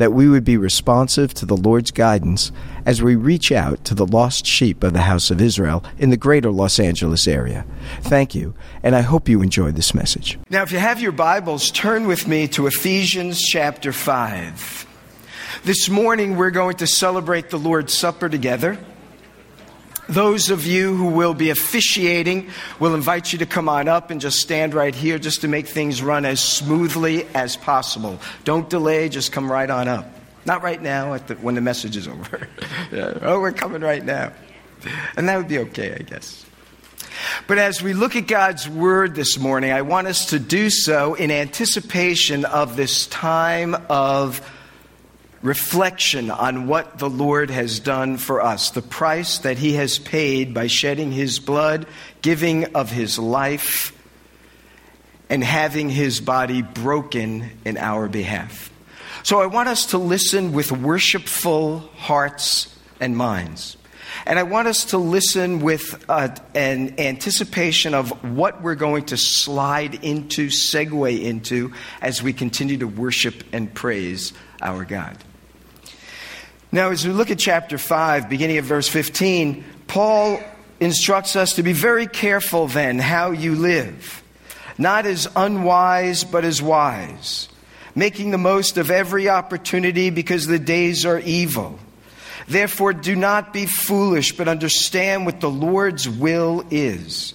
that we would be responsive to the Lord's guidance as we reach out to the lost sheep of the house of Israel in the greater Los Angeles area. Thank you, and I hope you enjoy this message. Now, if you have your Bibles, turn with me to Ephesians chapter 5. This morning, we're going to celebrate the Lord's Supper together. Those of you who will be officiating will invite you to come on up and just stand right here just to make things run as smoothly as possible. Don't delay, just come right on up. Not right now, the, when the message is over. yeah. Oh, we're coming right now. And that would be okay, I guess. But as we look at God's Word this morning, I want us to do so in anticipation of this time of reflection on what the Lord has done for us, the price that He has paid by shedding His blood, giving of His life, and having His body broken in our behalf. So I want us to listen with worshipful hearts and minds. And I want us to listen with uh, an anticipation of what we're going to slide into, segue into, as we continue to worship and praise our God. Now, as we look at chapter 5, beginning of verse 15, Paul instructs us to be very careful then how you live, not as unwise, but as wise, making the most of every opportunity because the days are evil. Therefore, do not be foolish, but understand what the Lord's will is.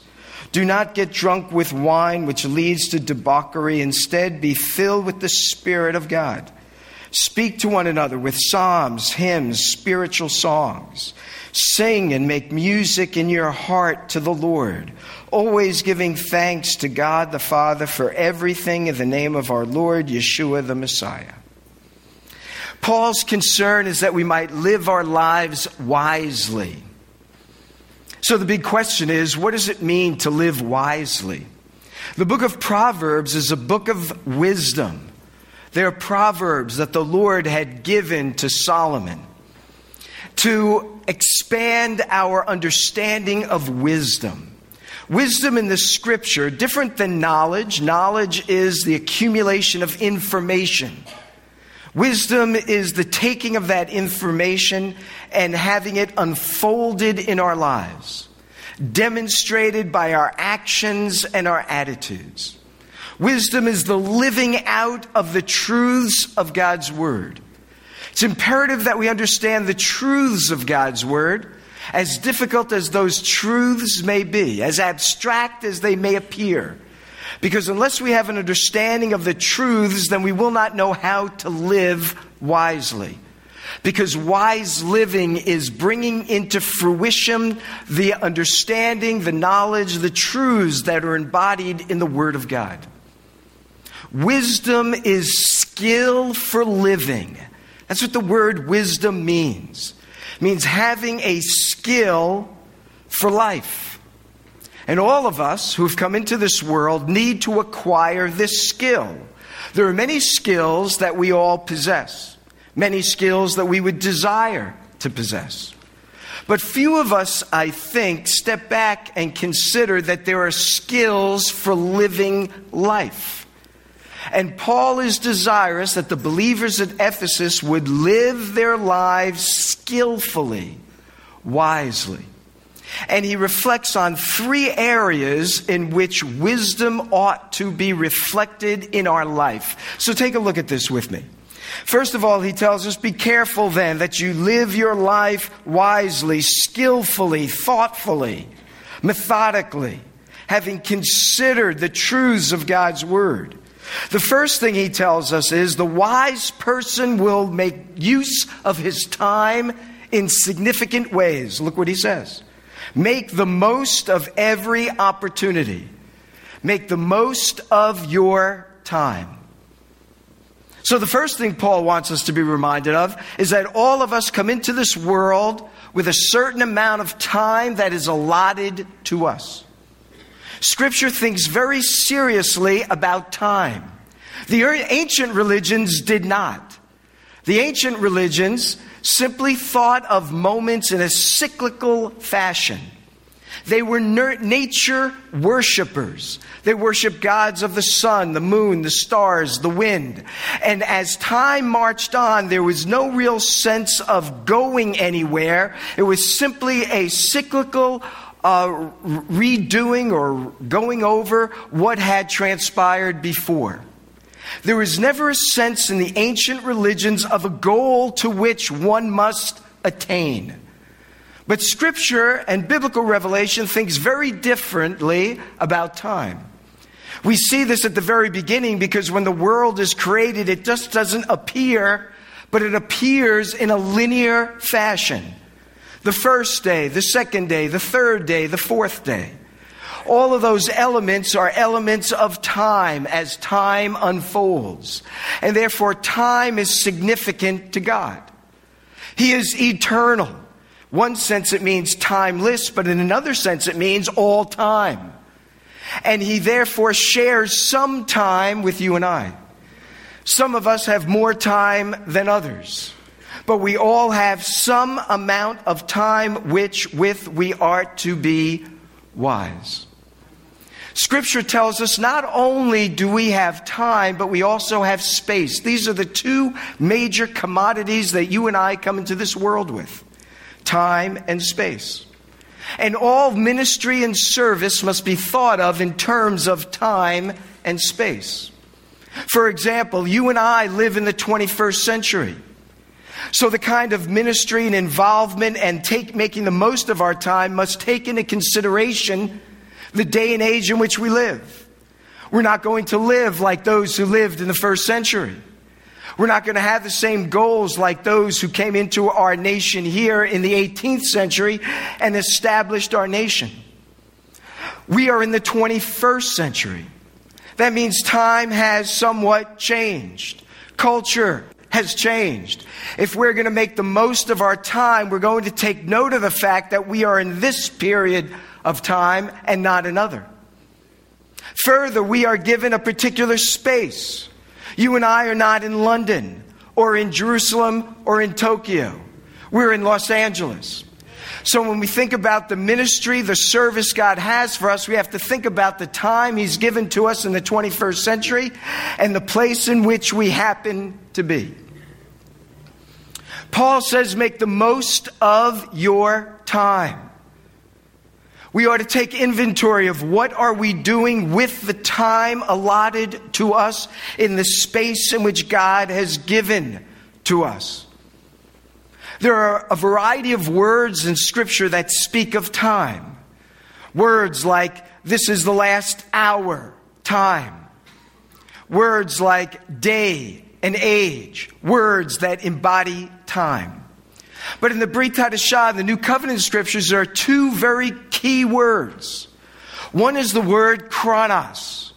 Do not get drunk with wine, which leads to debauchery. Instead, be filled with the Spirit of God Speak to one another with psalms, hymns, spiritual songs. Sing and make music in your heart to the Lord, always giving thanks to God the Father for everything in the name of our Lord Yeshua the Messiah. Paul's concern is that we might live our lives wisely. So the big question is what does it mean to live wisely? The book of Proverbs is a book of wisdom. They're proverbs that the Lord had given to Solomon to expand our understanding of wisdom. Wisdom in the scripture, different than knowledge, knowledge is the accumulation of information. Wisdom is the taking of that information and having it unfolded in our lives, demonstrated by our actions and our attitudes. Wisdom is the living out of the truths of God's Word. It's imperative that we understand the truths of God's Word, as difficult as those truths may be, as abstract as they may appear. Because unless we have an understanding of the truths, then we will not know how to live wisely. Because wise living is bringing into fruition the understanding, the knowledge, the truths that are embodied in the Word of God. Wisdom is skill for living. That's what the word wisdom means. It means having a skill for life. And all of us who've come into this world need to acquire this skill. There are many skills that we all possess, many skills that we would desire to possess. But few of us, I think, step back and consider that there are skills for living life. And Paul is desirous that the believers at Ephesus would live their lives skillfully, wisely. And he reflects on three areas in which wisdom ought to be reflected in our life. So take a look at this with me. First of all, he tells us be careful then that you live your life wisely, skillfully, thoughtfully, methodically having considered the truths of God's Word. The first thing he tells us is the wise person will make use of his time in significant ways. Look what he says. Make the most of every opportunity. Make the most of your time. So, the first thing Paul wants us to be reminded of is that all of us come into this world with a certain amount of time that is allotted to us. Scripture thinks very seriously about time. The ancient religions did not. The ancient religions simply thought of moments in a cyclical fashion. They were nature worshippers. They worshiped gods of the sun, the moon, the stars, the wind. And as time marched on, there was no real sense of going anywhere. It was simply a cyclical uh, redoing or going over what had transpired before. There was never a sense in the ancient religions of a goal to which one must attain. But scripture and biblical revelation thinks very differently about time. We see this at the very beginning because when the world is created, it just doesn't appear, but it appears in a linear fashion. The first day, the second day, the third day, the fourth day. All of those elements are elements of time as time unfolds. And therefore, time is significant to God. He is eternal. One sense it means timeless, but in another sense it means all time. And He therefore shares some time with you and I. Some of us have more time than others but we all have some amount of time which with we are to be wise. Scripture tells us not only do we have time, but we also have space. These are the two major commodities that you and I come into this world with time and space. And all ministry and service must be thought of in terms of time and space. For example, you and I live in the 21st century. So, the kind of ministry and involvement and take, making the most of our time must take into consideration the day and age in which we live. We're not going to live like those who lived in the first century. We're not going to have the same goals like those who came into our nation here in the 18th century and established our nation. We are in the 21st century. That means time has somewhat changed. Culture has changed. If we're going to make the most of our time, we're going to take note of the fact that we are in this period of time and not another. Further, we are given a particular space. You and I are not in London or in Jerusalem or in Tokyo. We're in Los Angeles. So when we think about the ministry, the service God has for us, we have to think about the time He's given to us in the 21st century and the place in which we happen to be. Paul says, make the most of your time. We ought to take inventory of what are we doing with the time allotted to us in the space in which God has given to us. There are a variety of words in Scripture that speak of time. Words like, this is the last hour, time. Words like day and age. Words that embody time. But in the Brit Hadashah, in the New Covenant scriptures, there are two very key words. One is the word chronos,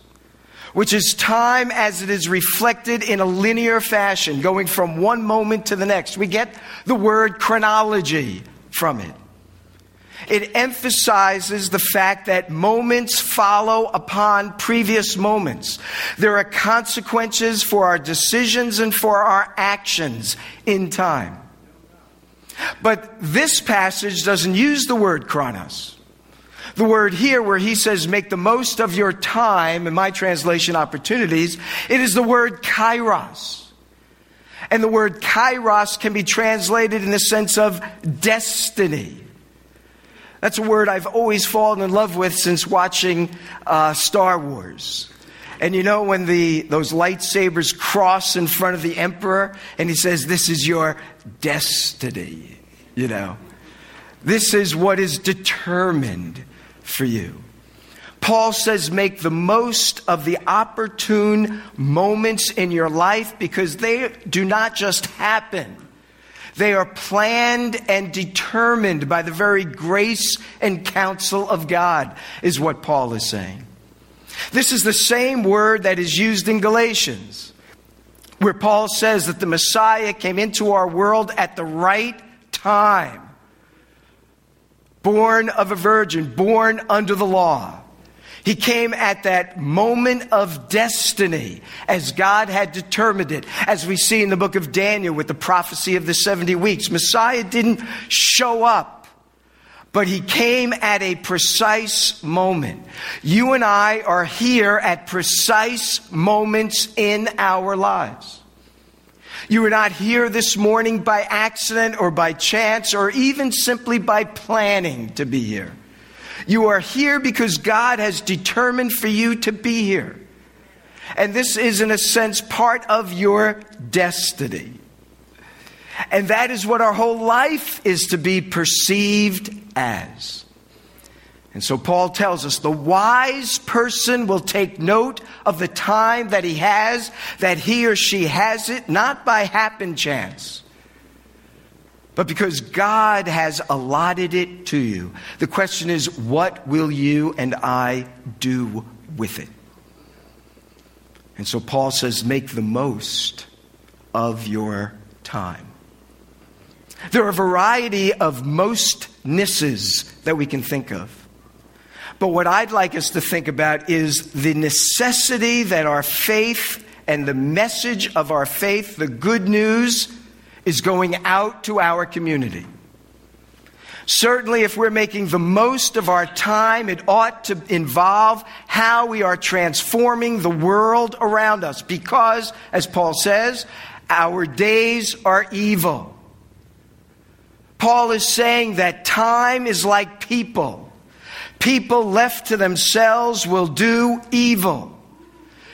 which is time as it is reflected in a linear fashion, going from one moment to the next. We get the word chronology from it. It emphasizes the fact that moments follow upon previous moments. There are consequences for our decisions and for our actions in time. But this passage doesn't use the word chronos. The word here, where he says, make the most of your time, in my translation, opportunities, it is the word kairos. And the word kairos can be translated in the sense of destiny. That's a word I've always fallen in love with since watching uh, Star Wars. And you know when the those lightsabers cross in front of the emperor and he says this is your destiny, you know. This is what is determined for you. Paul says, make the most of the opportune moments in your life because they do not just happen. They are planned and determined by the very grace and counsel of God, is what Paul is saying. This is the same word that is used in Galatians, where Paul says that the Messiah came into our world at the right time, born of a virgin, born under the law. He came at that moment of destiny as God had determined it, as we see in the book of Daniel with the prophecy of the 70 weeks. Messiah didn't show up, but he came at a precise moment. You and I are here at precise moments in our lives. You are not here this morning by accident or by chance or even simply by planning to be here. You are here because God has determined for you to be here. And this is, in a sense, part of your destiny. And that is what our whole life is to be perceived as. And so Paul tells us the wise person will take note of the time that he has, that he or she has it, not by happen chance but because God has allotted it to you. The question is, what will you and I do with it? And so Paul says, make the most of your time. There are a variety of mostnesses that we can think of. But what I'd like us to think about is the necessity that our faith and the message of our faith, the good news, is going out to our community. Certainly, if we're making the most of our time, it ought to involve how we are transforming the world around us because, as Paul says, our days are evil. Paul is saying that time is like people. People left to themselves will do evil.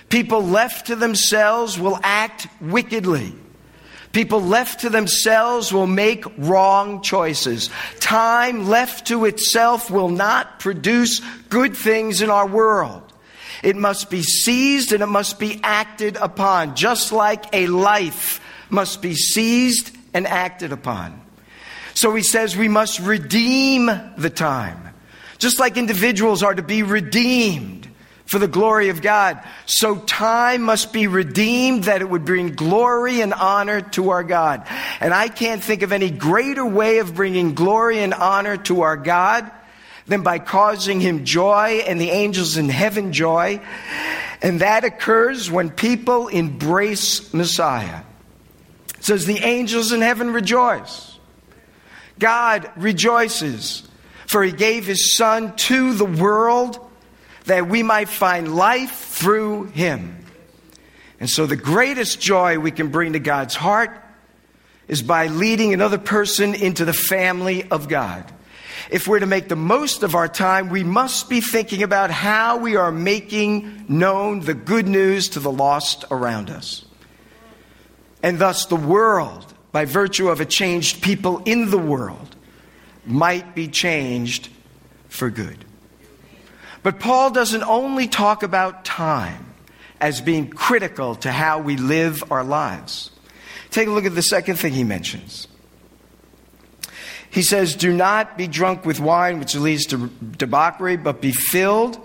People left to themselves will act wickedly. People left to themselves will make wrong choices. Time left to itself will not produce good things in our world. It must be seized and it must be acted upon, just like a life must be seized and acted upon. So he says we must redeem the time, just like individuals are to be redeemed for the glory of God. So time must be redeemed that it would bring glory and honor to our God. And I can't think of any greater way of bringing glory and honor to our God than by causing him joy and the angels in heaven joy. And that occurs when people embrace Messiah. It says the angels in heaven rejoice. God rejoices for he gave his son to the world that we might find life through him. And so, the greatest joy we can bring to God's heart is by leading another person into the family of God. If we're to make the most of our time, we must be thinking about how we are making known the good news to the lost around us. And thus, the world, by virtue of a changed people in the world, might be changed for good. But Paul doesn't only talk about time as being critical to how we live our lives. Take a look at the second thing he mentions. He says, Do not be drunk with wine, which leads to debauchery, but be filled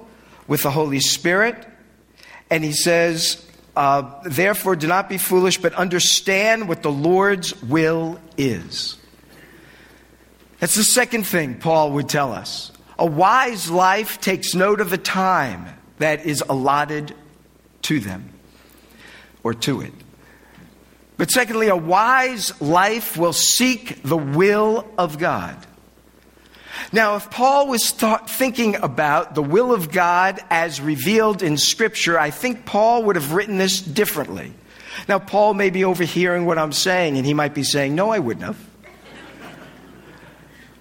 with the Holy Spirit. And he says, uh, Therefore, do not be foolish, but understand what the Lord's will is. That's the second thing Paul would tell us. A wise life takes note of the time that is allotted to them or to it. But secondly, a wise life will seek the will of God. Now, if Paul was th- thinking about the will of God as revealed in Scripture, I think Paul would have written this differently. Now, Paul may be overhearing what I'm saying, and he might be saying, No, I wouldn't have.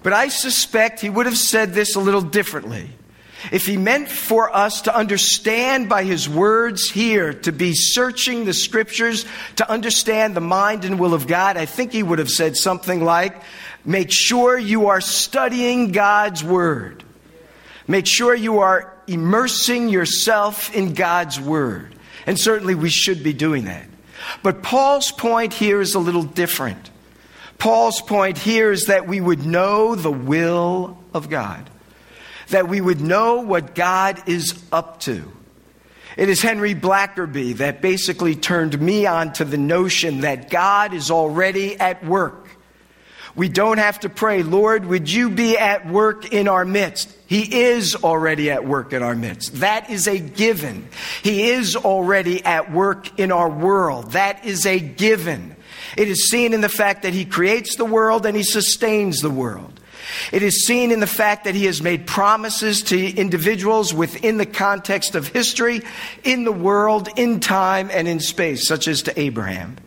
But I suspect he would have said this a little differently. If he meant for us to understand by his words here, to be searching the scriptures, to understand the mind and will of God, I think he would have said something like, Make sure you are studying God's word. Make sure you are immersing yourself in God's Word. And certainly we should be doing that. But Paul's point here is a little different. Paul's point here is that we would know the will of God, that we would know what God is up to. It is Henry Blackaby that basically turned me on to the notion that God is already at work. We don't have to pray, Lord, would you be at work in our midst? He is already at work in our midst. That is a given. He is already at work in our world. That is a given. It is seen in the fact that He creates the world and He sustains the world. It is seen in the fact that He has made promises to individuals within the context of history, in the world, in time, and in space, such as to Abraham.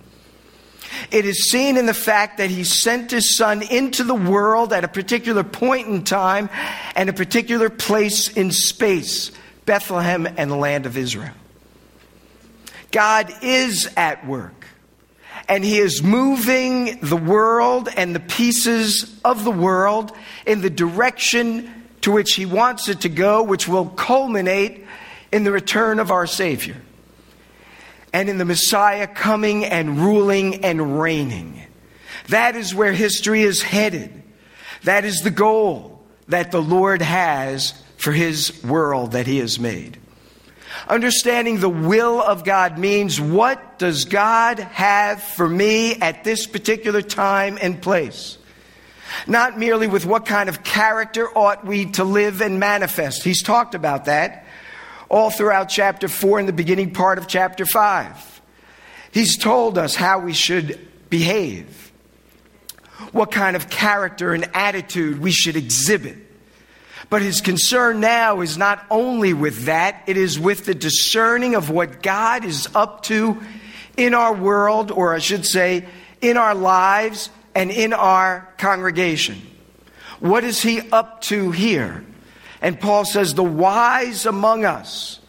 It is seen in the fact that he sent his son into the world at a particular point in time and a particular place in space Bethlehem and the land of Israel. God is at work, and he is moving the world and the pieces of the world in the direction to which he wants it to go, which will culminate in the return of our Savior and in the Messiah coming and ruling and reigning. That is where history is headed. That is the goal that the Lord has for his world that he has made. Understanding the will of God means what does God have for me at this particular time and place? Not merely with what kind of character ought we to live and manifest. He's talked about that all throughout chapter 4 and the beginning part of chapter 5. He's told us how we should behave, what kind of character and attitude we should exhibit. But his concern now is not only with that, it is with the discerning of what God is up to in our world, or I should say, in our lives and in our congregation. What is he up to here? And Paul says, The wise among us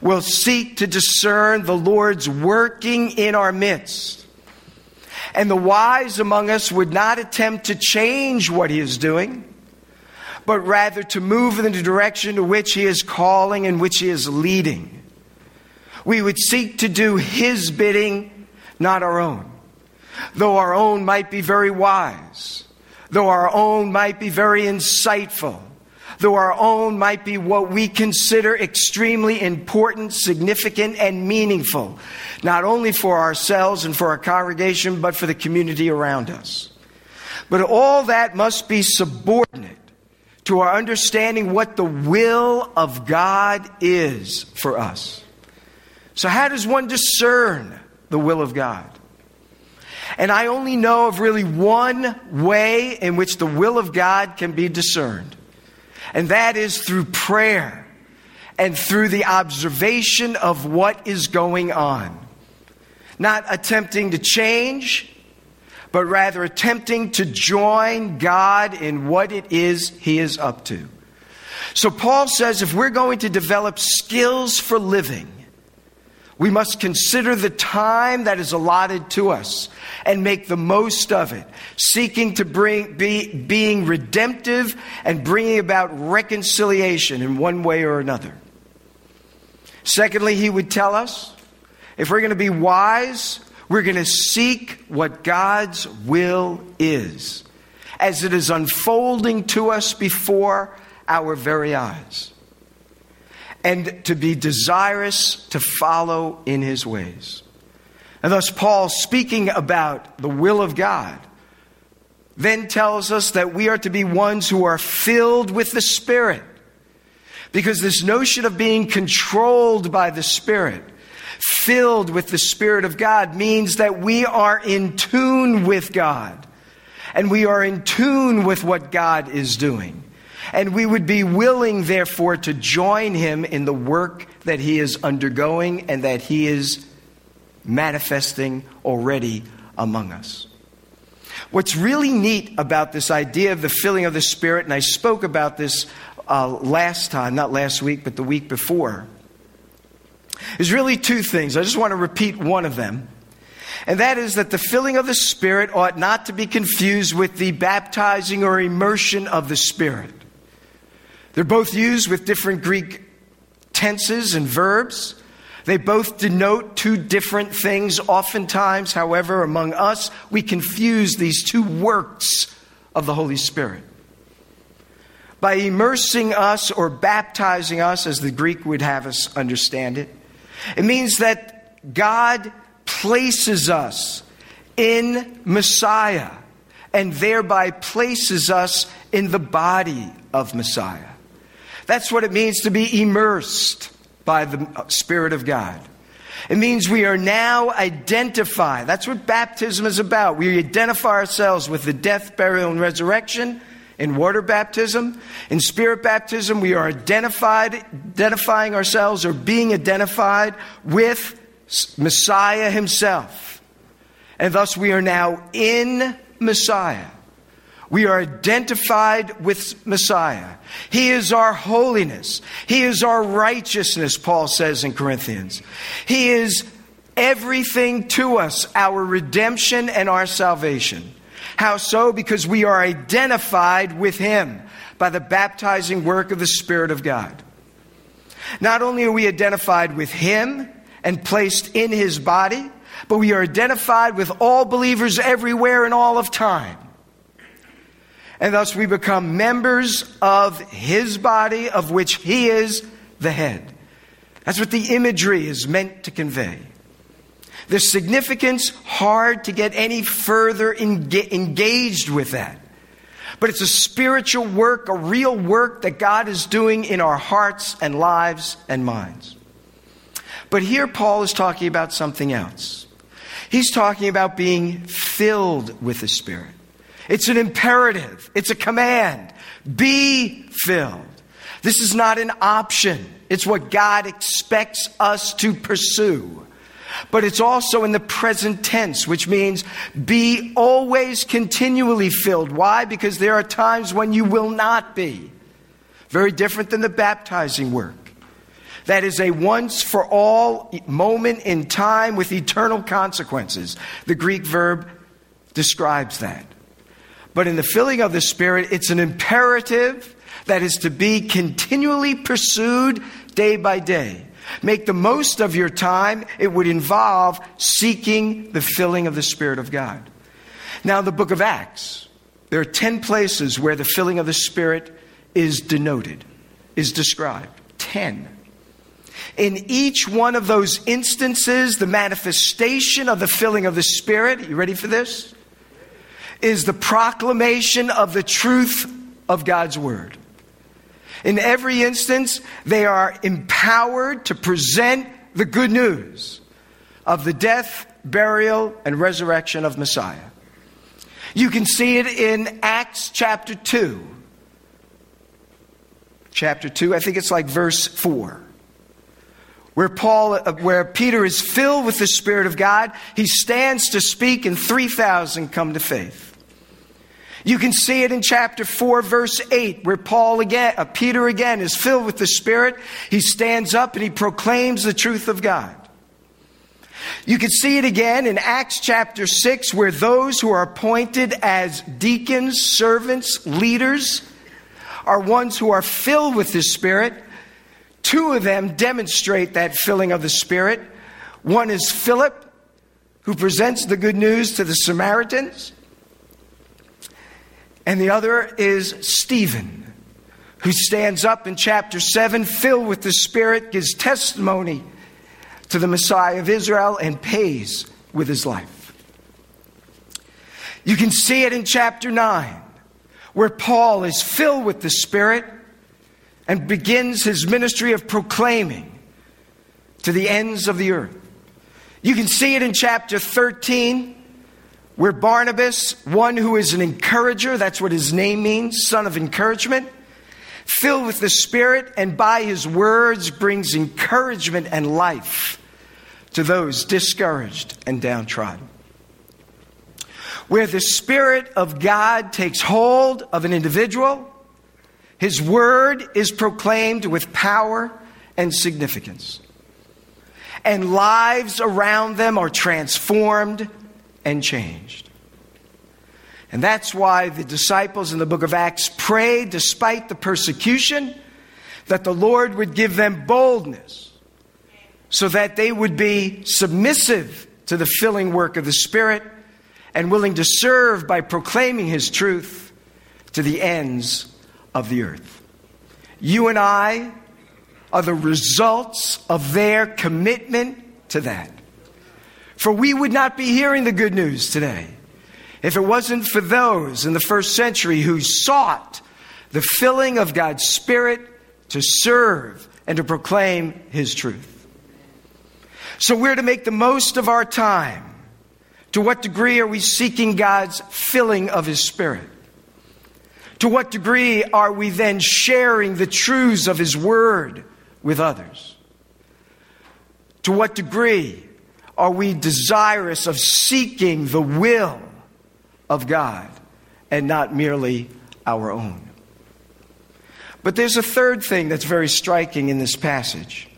will seek to discern the Lord's working in our midst. And the wise among us would not attempt to change what he is doing, but rather to move in the direction to which he is calling and which he is leading. We would seek to do his bidding, not our own. Though our own might be very wise, though our own might be very insightful, though our own might be what we consider extremely important, significant, and meaningful, not only for ourselves and for our congregation, but for the community around us. But all that must be subordinate to our understanding what the will of God is for us. So, how does one discern the will of God? And I only know of really one way in which the will of God can be discerned and that is through prayer and through the observation of what is going on. Not attempting to change, but rather attempting to join God in what it is He is up to. So, Paul says if we're going to develop skills for living, we must consider the time that is allotted to us and make the most of it, seeking to bring, be, being redemptive and bringing about reconciliation in one way or another. Secondly, he would tell us if we're going to be wise, we're going to seek what God's will is as it is unfolding to us before our very eyes and to be desirous to follow in his ways. And thus, Paul, speaking about the will of God, then tells us that we are to be ones who are filled with the Spirit. Because this notion of being controlled by the Spirit, filled with the Spirit of God, means that we are in tune with God. And we are in tune with what God is doing. And we would be willing, therefore, to join him in the work that he is undergoing and that he is manifesting already among us. What's really neat about this idea of the filling of the Spirit, and I spoke about this uh, last time, not last week, but the week before, is really two things. I just want to repeat one of them. And that is that the filling of the Spirit ought not to be confused with the baptizing or immersion of the Spirit. They're both used with different Greek tenses and verbs. They both denote two different things. Oftentimes, however, among us, we confuse these two works of the Holy Spirit. By immersing us or baptizing us, as the Greek would have us understand it, it means that God places us in Messiah and thereby places us in the body of Messiah. That's what it means to be immersed by the Spirit of God. It means we are now identified. That's what baptism is about. We identify ourselves with the death, burial, and resurrection in water baptism. In spirit baptism, we are identified, identifying ourselves or being identified with Messiah himself. And thus we are now in Messiah. We are identified with Messiah. He is our holiness. He is our righteousness, Paul says in Corinthians. He is everything to us, our redemption and our salvation. How so? Because we are identified with Him by the baptizing work of the Spirit of God. Not only are we identified with Him and placed in His body, but we are identified with all believers everywhere in all of time and thus we become members of his body, of which he is the head. That's what the imagery is meant to convey. The significance, hard to get any further engaged with that. But it's a spiritual work, a real work that God is doing in our hearts and lives and minds. But here Paul is talking about something else. He's talking about being filled with the Spirit. It's an imperative, it's a command. Be filled. This is not an option, it's what God expects us to pursue. But it's also in the present tense, which means be always continually filled. Why? Because there are times when you will not be. Very different than the baptizing work. That is a once for all moment in time with eternal consequences. The Greek verb describes that. But in the filling of the Spirit, it's an imperative that is to be continually pursued day by day. Make the most of your time. It would involve seeking the filling of the Spirit of God. Now, the book of Acts, there are 10 places where the filling of the Spirit is denoted, is described. 10. In each one of those instances, the manifestation of the filling of the Spirit, you ready for this? is the proclamation of the truth of God's Word. In every instance, they are empowered to present the good news of the death, burial, and resurrection of Messiah. You can see it in Acts chapter 2. Chapter 2, I think it's like verse 4 where Paul, uh, where Peter is filled with the Spirit of God, he stands to speak, and 3,000 come to faith. You can see it in chapter 4, verse 8, where Paul again, uh, Peter again is filled with the Spirit. He stands up and he proclaims the truth of God. You can see it again in Acts chapter 6, where those who are appointed as deacons, servants, leaders, are ones who are filled with the Spirit. Two of them demonstrate that filling of the Spirit. One is Philip, who presents the good news to the Samaritans. And the other is Stephen, who stands up in chapter 7, filled with the Spirit, gives testimony to the Messiah of Israel, and pays with his life. You can see it in chapter 9, where Paul is filled with the Spirit and begins his ministry of proclaiming to the ends of the earth. You can see it in chapter 13 where Barnabas, one who is an encourager, that's what his name means, son of encouragement, filled with the Spirit, and by his words brings encouragement and life to those discouraged and downtrodden. Where the Spirit of God takes hold of an individual, his word is proclaimed with power and significance. And lives around them are transformed and changed. And that's why the disciples in the book of Acts prayed despite the persecution that the Lord would give them boldness so that they would be submissive to the filling work of the Spirit and willing to serve by proclaiming His truth to the ends of the earth. You and I are the results of their commitment to that. For we would not be hearing the good news today if it wasn't for those in the first century who sought the filling of God's Spirit to serve and to proclaim His truth. So we're to make the most of our time. To what degree are we seeking God's filling of His Spirit? To what degree are we then sharing the truths of His Word with others? To what degree are we desirous of seeking the will of God and not merely our own? But there's a third thing that's very striking in this passage,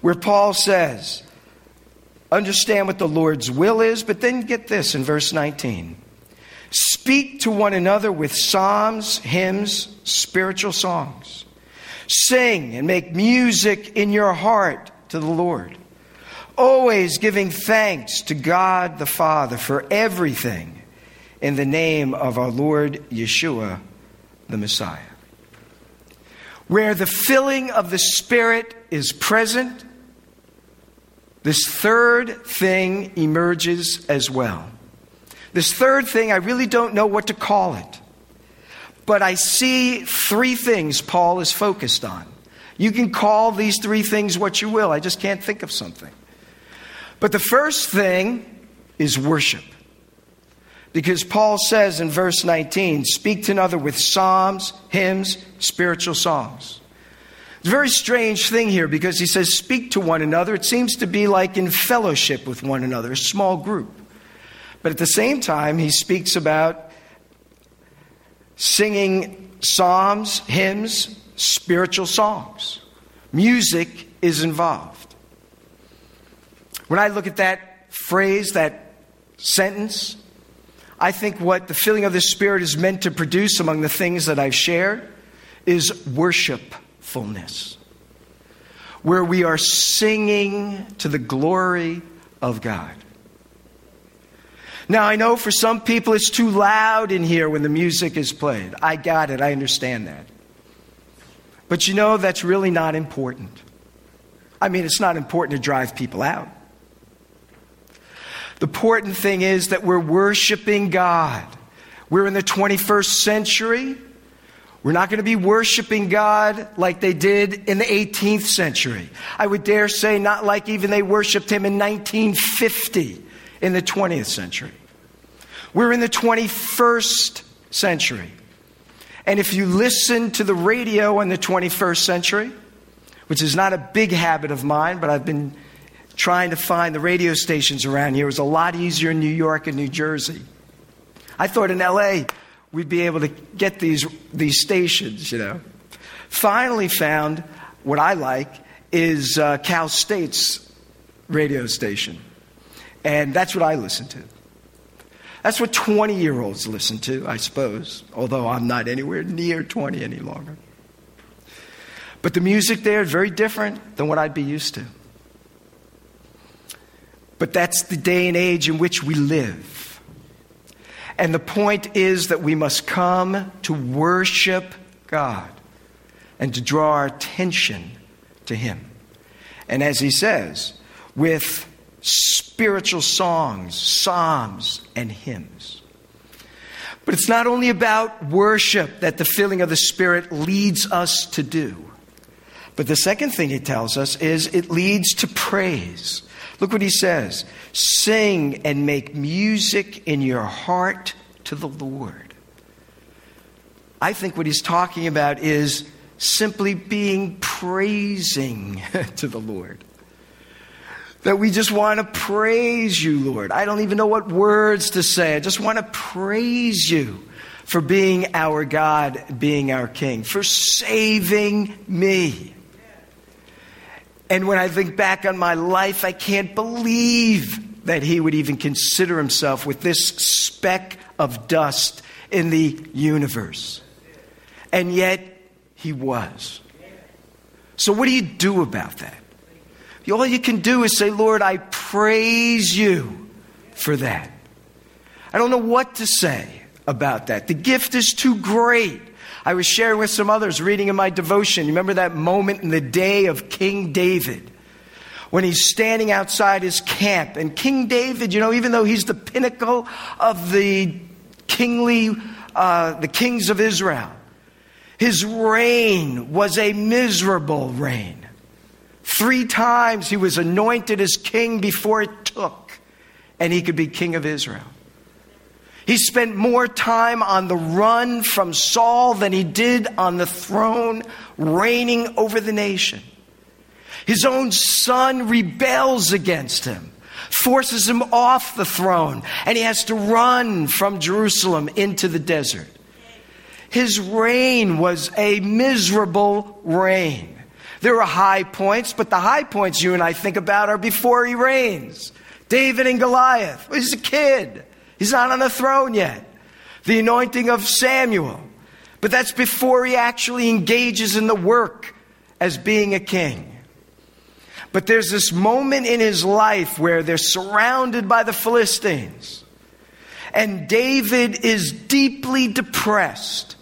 where Paul says, understand what the Lord's will is, but then get this in verse 19. Speak to one another with psalms, hymns, spiritual songs. Sing and make music in your heart to the Lord. Always giving thanks to God the Father for everything in the name of our Lord Yeshua, the Messiah. Where the filling of the Spirit is present, this third thing emerges as well. This third thing, I really don't know what to call it. But I see three things Paul is focused on. You can call these three things what you will. I just can't think of something. But the first thing is worship. Because Paul says in verse 19, speak to another with psalms, hymns, spiritual songs. It's a very strange thing here because he says, speak to one another. It seems to be like in fellowship with one another, a small group. But at the same time, he speaks about singing psalms, hymns, spiritual songs. Music is involved. When I look at that phrase, that sentence, I think what the filling of the Spirit is meant to produce among the things that I've shared is worshipfulness, where we are singing to the glory of God. Now, I know for some people it's too loud in here when the music is played. I got it, I understand that. But you know, that's really not important. I mean, it's not important to drive people out. The important thing is that we're worshiping God. We're in the 21st century. We're not going to be worshiping God like they did in the 18th century. I would dare say, not like even they worshiped Him in 1950 in the 20th century. We're in the 21st century. And if you listen to the radio in the 21st century, which is not a big habit of mine, but I've been trying to find the radio stations around here. Was a lot easier in New York and New Jersey. I thought in LA we'd be able to get these, these stations, you know. Finally found what I like is uh, Cal State's radio station. And that's what I listen to. That's what 20 year olds listen to, I suppose, although I'm not anywhere near 20 any longer. But the music there is very different than what I'd be used to. But that's the day and age in which we live. And the point is that we must come to worship God and to draw our attention to Him. And as he says, with spiritual songs, psalms, and hymns. But it's not only about worship that the filling of the Spirit leads us to do. But the second thing he tells us is it leads to praise. Look what he says Sing and make music in your heart to the Lord. I think what he's talking about is simply being praising to the Lord. That we just want to praise you, Lord. I don't even know what words to say. I just want to praise you for being our God, being our King, for saving me. And when I think back on my life, I can't believe that he would even consider himself with this speck of dust in the universe. And yet, he was. So, what do you do about that? All you can do is say, Lord, I praise you for that. I don't know what to say about that. The gift is too great. I was sharing with some others reading in my devotion. Remember that moment in the day of King David when he's standing outside his camp. And King David, you know, even though he's the pinnacle of the kingly, uh, the kings of Israel, his reign was a miserable reign. Three times he was anointed as king before it took, and he could be king of Israel. He spent more time on the run from Saul than he did on the throne, reigning over the nation. His own son rebels against him, forces him off the throne, and he has to run from Jerusalem into the desert. His reign was a miserable reign. There are high points, but the high points you and I think about are before he reigns. David and Goliath. He's a kid. He's not on the throne yet. The anointing of Samuel. But that's before he actually engages in the work as being a king. But there's this moment in his life where they're surrounded by the Philistines. And David is deeply depressed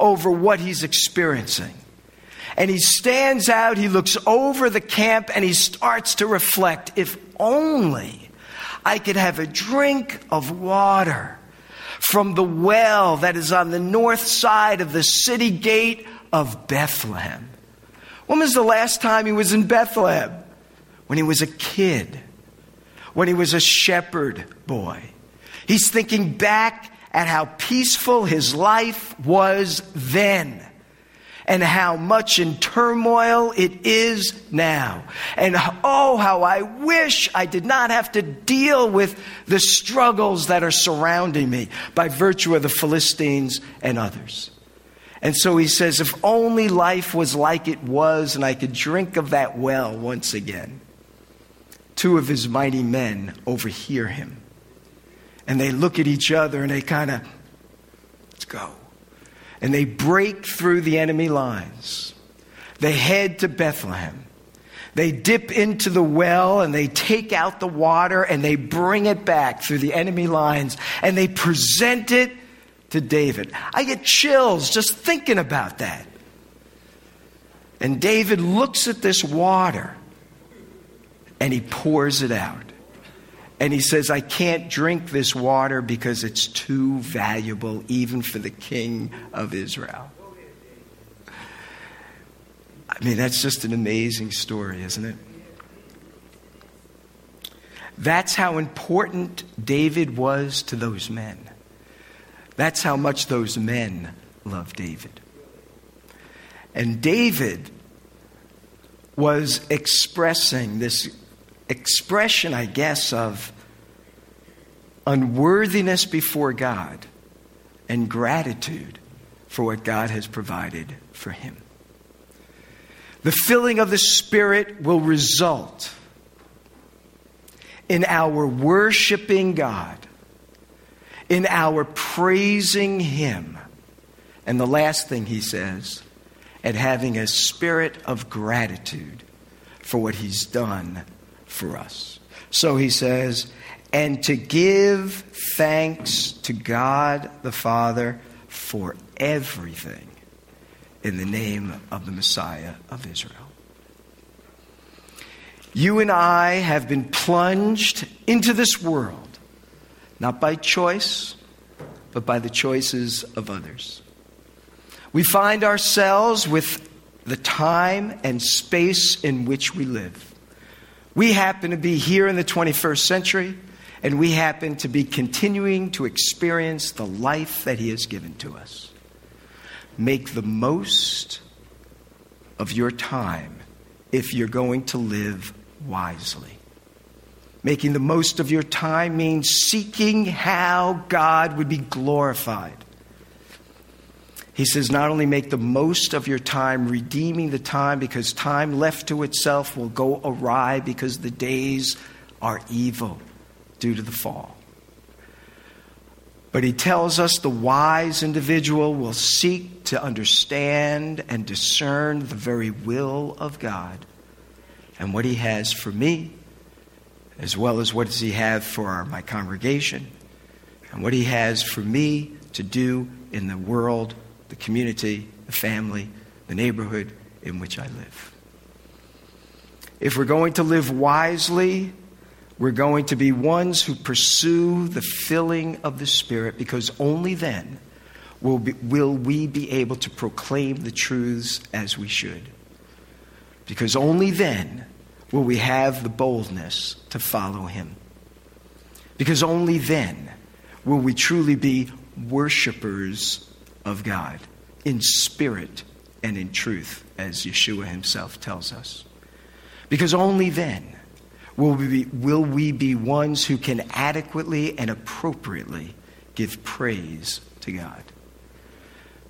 over what he's experiencing. And he stands out, he looks over the camp, and he starts to reflect if only I could have a drink of water from the well that is on the north side of the city gate of Bethlehem. When was the last time he was in Bethlehem? when he was a kid, when he was a shepherd boy. He's thinking back at how peaceful his life was then and how much in turmoil it is now. And oh, how I wish I did not have to deal with the struggles that are surrounding me by virtue of the Philistines and others. And so he says, if only life was like it was and I could drink of that well once again two of his mighty men overhear him. And they look at each other and they kind of, let's go. And they break through the enemy lines. They head to Bethlehem. They dip into the well and they take out the water and they bring it back through the enemy lines and they present it to David. I get chills just thinking about that. And David looks at this water and he pours it out. And he says, I can't drink this water because it's too valuable, even for the king of Israel. I mean, that's just an amazing story, isn't it? That's how important David was to those men. That's how much those men loved David. And David was expressing this expression, I guess, of unworthiness before God and gratitude for what God has provided for him. The filling of the Spirit will result in our worshiping God, in our praising Him. And the last thing he says, at having a spirit of gratitude for what He's done for us. So he says, and to give thanks to God the Father for everything in the name of the Messiah of Israel. You and I have been plunged into this world, not by choice, but by the choices of others. We find ourselves with the time and space in which we live. We happen to be here in the 21st century, and we happen to be continuing to experience the life that He has given to us. Make the most of your time if you're going to live wisely. Making the most of your time means seeking how God would be glorified he says, not only make the most of your time, redeeming the time, because time left to itself will go awry because the days are evil due to the fall. But he tells us the wise individual will seek to understand and discern the very will of God and what he has for me, as well as what does he have for my congregation, and what he has for me to do in the world, the community, the family, the neighborhood in which I live. If we're going to live wisely, we're going to be ones who pursue the filling of the Spirit because only then will, be, will we be able to proclaim the truths as we should. Because only then will we have the boldness to follow Him. Because only then will we truly be worshipers of God in spirit and in truth, as Yeshua Himself tells us. Because only then will we, be, will we be ones who can adequately and appropriately give praise to God.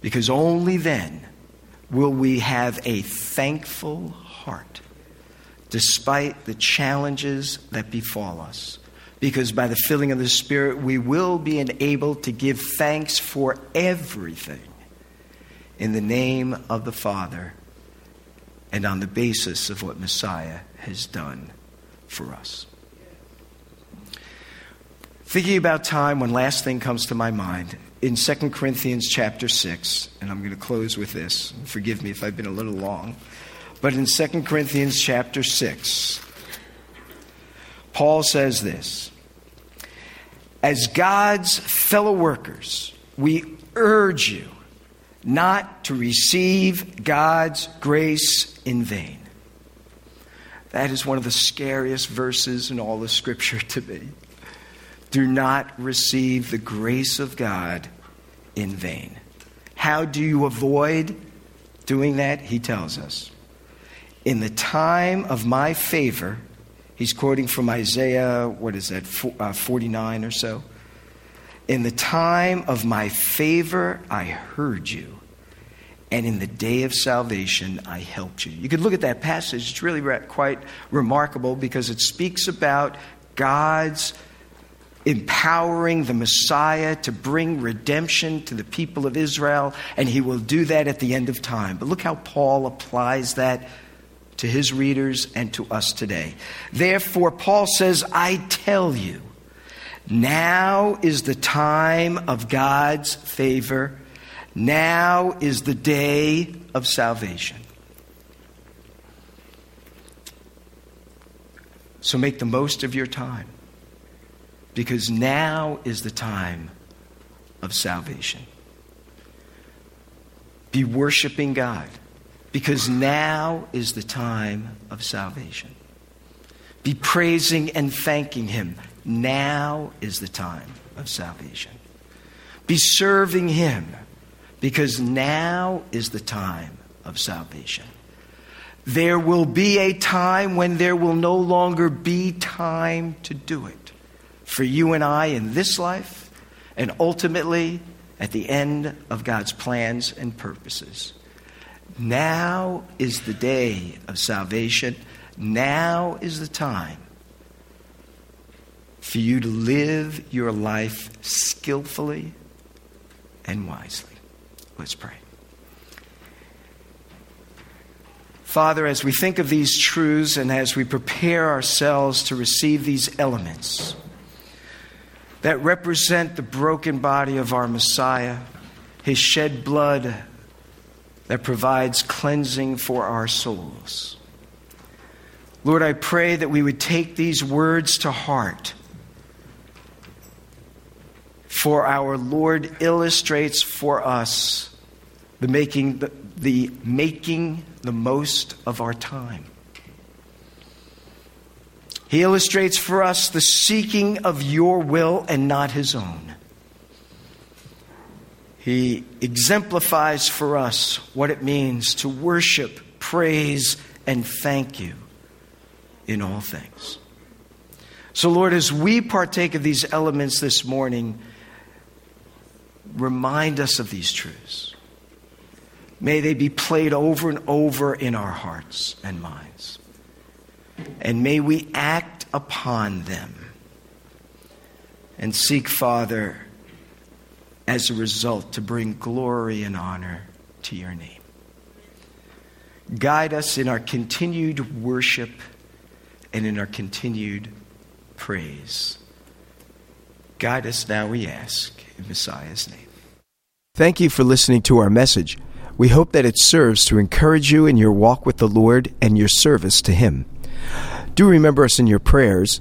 Because only then will we have a thankful heart despite the challenges that befall us. Because by the filling of the Spirit, we will be enabled to give thanks for everything in the name of the Father and on the basis of what Messiah has done for us. Thinking about time, one last thing comes to my mind. In 2 Corinthians chapter 6, and I'm going to close with this. Forgive me if I've been a little long. But in 2 Corinthians chapter 6, Paul says this As God's fellow workers, we urge you not to receive God's grace in vain. That is one of the scariest verses in all of Scripture to me. Do not receive the grace of God in vain. How do you avoid doing that? He tells us. In the time of my favor, he's quoting from Isaiah, what is that, uh, 49 or so. In the time of my favor, I heard you and in the day of salvation I helped you. You could look at that passage, it's really quite remarkable because it speaks about God's empowering the Messiah to bring redemption to the people of Israel, and he will do that at the end of time. But look how Paul applies that to his readers and to us today. Therefore, Paul says, I tell you, now is the time of God's favor now is the day of salvation. So make the most of your time because now is the time of salvation. Be worshiping God because now is the time of salvation. Be praising and thanking Him. Now is the time of salvation. Be serving Him because now is the time of salvation. There will be a time when there will no longer be time to do it for you and I in this life and ultimately at the end of God's plans and purposes. Now is the day of salvation. Now is the time for you to live your life skillfully and wisely. Let's pray. Father, as we think of these truths and as we prepare ourselves to receive these elements that represent the broken body of our Messiah, his shed blood that provides cleansing for our souls. Lord, I pray that we would take these words to heart for our Lord illustrates for us the making the, the making the most of our time. He illustrates for us the seeking of your will and not his own. He exemplifies for us what it means to worship, praise, and thank you in all things. So, Lord, as we partake of these elements this morning, remind us of these truths. May they be played over and over in our hearts and minds. And may we act upon them and seek, Father, as a result to bring glory and honor to your name. Guide us in our continued worship and in our continued praise. Guide us now, we ask, in Messiah's name. Thank you for listening to our message. We hope that it serves to encourage you in your walk with the Lord and your service to Him. Do remember us in your prayers,